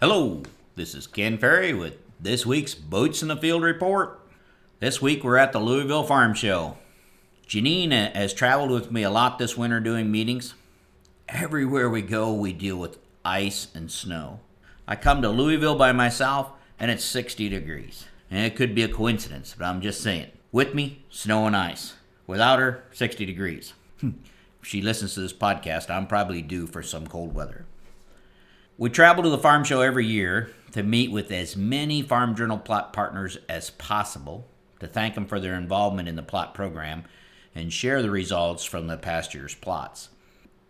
Hello, this is Ken Ferrie with this week's Boots in the Field report. This week we're at the Louisville Farm Show. Janine has traveled with me a lot this winter doing meetings. Everywhere we go, we deal with ice and snow. I come to Louisville by myself and it's 60 degrees. And it could be a coincidence, but I'm just saying. With me, snow and ice. Without her, 60 degrees. if she listens to this podcast, I'm probably due for some cold weather. We travel to the farm show every year to meet with as many Farm Journal plot partners as possible, to thank them for their involvement in the plot program, and share the results from the past year's plots.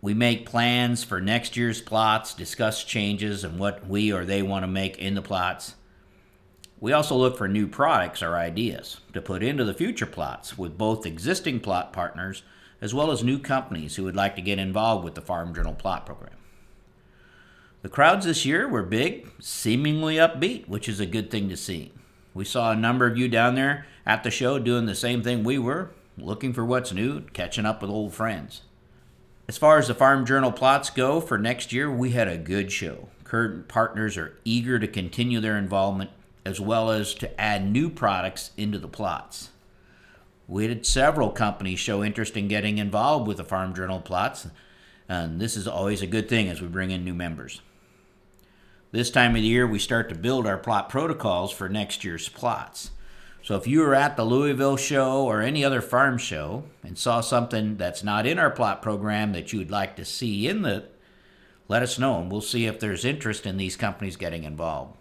We make plans for next year's plots, discuss changes and what we or they want to make in the plots. We also look for new products or ideas to put into the future plots with both existing plot partners as well as new companies who would like to get involved with the Farm Journal plot program. The crowds this year were big, seemingly upbeat, which is a good thing to see. We saw a number of you down there at the show doing the same thing we were, looking for what's new, catching up with old friends. As far as the Farm Journal plots go for next year, we had a good show. Current partners are eager to continue their involvement as well as to add new products into the plots. We had several companies show interest in getting involved with the Farm Journal plots, and this is always a good thing as we bring in new members. This time of the year, we start to build our plot protocols for next year's plots. So if you were at the Louisville show or any other farm show and saw something that's not in our plot program that you would like to see in the, let us know and we'll see if there's interest in these companies getting involved.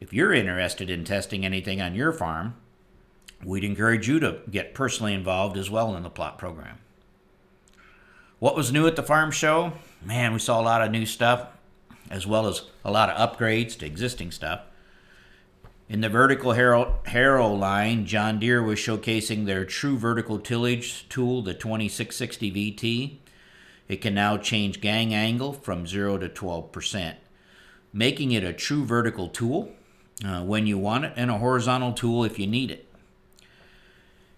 If you're interested in testing anything on your farm, we'd encourage you to get personally involved as well in the plot program. What was new at the farm show? Man, we saw a lot of new stuff as well as a lot of upgrades to existing stuff. In the vertical harrow, line, John Deere was showcasing their true vertical tillage tool, the 2660 VT. It can now change gang angle from 0 to 12%, making it a true vertical tool uh, when you want it and a horizontal tool if you need it.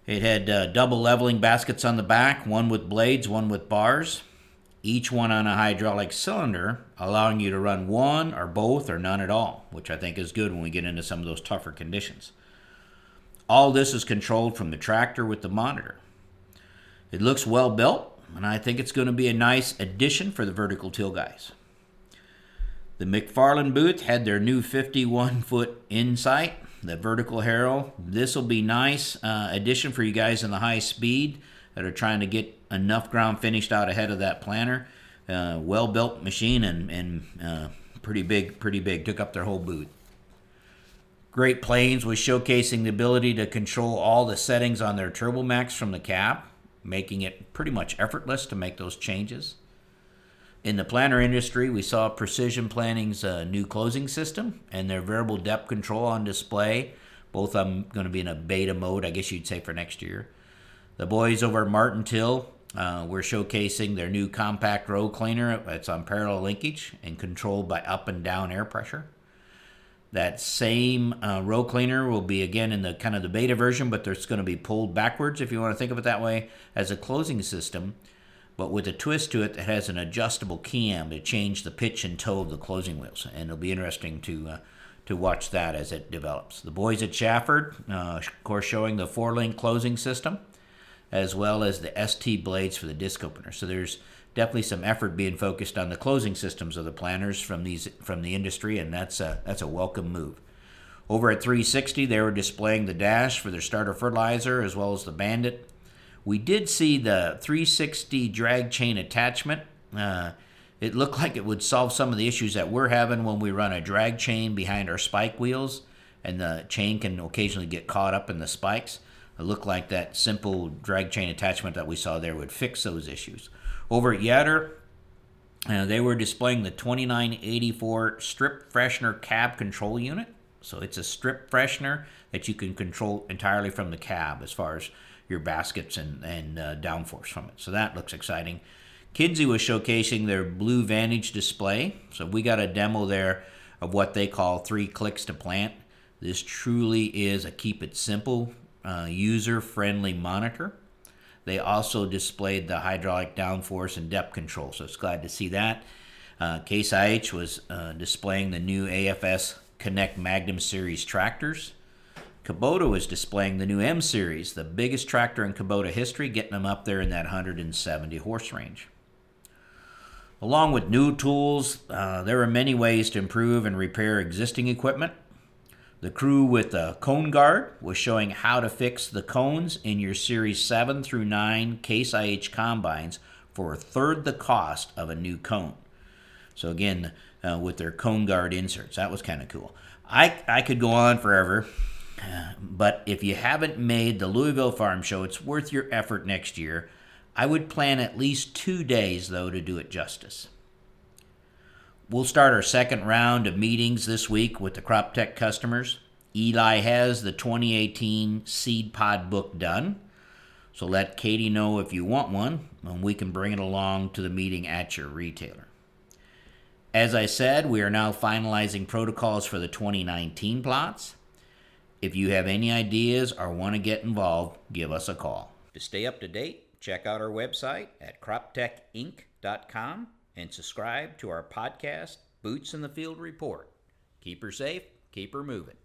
It had uh, double leveling baskets on the back, one with blades, one with bars each one on a hydraulic cylinder, allowing you to run one or both or none at all, which I think is good when we get into some of those tougher conditions. All this is controlled from the tractor with the monitor. It looks well built, and I think it's going to be a nice addition for the vertical till guys. The McFarlane booth had their new 51 foot insight, the vertical harrow. This will be nice uh, addition for you guys in the high speed that are trying to get enough ground finished out ahead of that planter. Uh, well built machine and, and uh, pretty big, pretty big. Took up their whole booth. Great Plains was showcasing the ability to control all the settings on their Turbomax from the cab, making it pretty much effortless to make those changes. In the planter industry, we saw Precision Planting's uh, new closing system and their variable depth control on display. Both of them going to be in a beta mode, I guess you'd say, for next year. The boys over at Martin Till uh, we're showcasing their new compact row cleaner. It's on parallel linkage and controlled by up and down air pressure. That same uh, row cleaner will be again in the kind of the beta version, but it's going to be pulled backwards if you want to think of it that way as a closing system, but with a twist to it that has an adjustable cam to change the pitch and toe of the closing wheels. And it'll be interesting to uh, to watch that as it develops. The boys at Schafford, uh, of course, showing the four link closing system as well as the ST blades for the disc opener. So there's definitely some effort being focused on the closing systems of the planters from these from the industry, and that's a that's a welcome move. Over at 360, they were displaying the dash for their starter fertilizer as well as the Bandit. We did see the 360 drag chain attachment. Uh, it looked like it would solve some of the issues that we're having when we run a drag chain behind our spike wheels, and the chain can occasionally get caught up in the spikes. It looked like that simple drag chain attachment that we saw there would fix those issues. Over at Yetter, uh, they were displaying the 2984 strip freshener cab control unit. So it's a strip freshener that you can control entirely from the cab as far as your baskets and, and uh, downforce from it. So that looks exciting. Kinze was showcasing their Blue Vantage display. So we got a demo there of what they call three clicks to plant. This truly is a keep it simple uh, user friendly monitor. They also displayed the hydraulic downforce and depth control, so it's glad to see that. Uh, Case IH was uh, displaying the new AFS Connect Magnum Series tractors. Kubota was displaying the new M Series, the biggest tractor in Kubota history, getting them up there in that 170 horse range. Along with new tools, uh, there are many ways to improve and repair existing equipment. The crew with the Cone Guard was showing how to fix the cones in your Series 7 through 9 Case IH combines for a third the cost of a new cone. So, again, uh, with their Cone Guard inserts, that was kind of cool. I, I could go on forever, but if you haven't made the Louisville Farm Show, it's worth your effort next year. I would plan at least two days, though, to do it justice. We'll start our second round of meetings this week with the Crop Tech customers. Eli has the 2018 seed pod book done, so let Katie know if you want one, and we can bring it along to the meeting at your retailer. As I said, we are now finalizing protocols for the 2019 plots. If you have any ideas or want to get involved, give us a call. To stay up to date, check out our website at croptechinc.com and subscribe to our podcast, Boots in the Field Report. Keep her safe, keep her moving.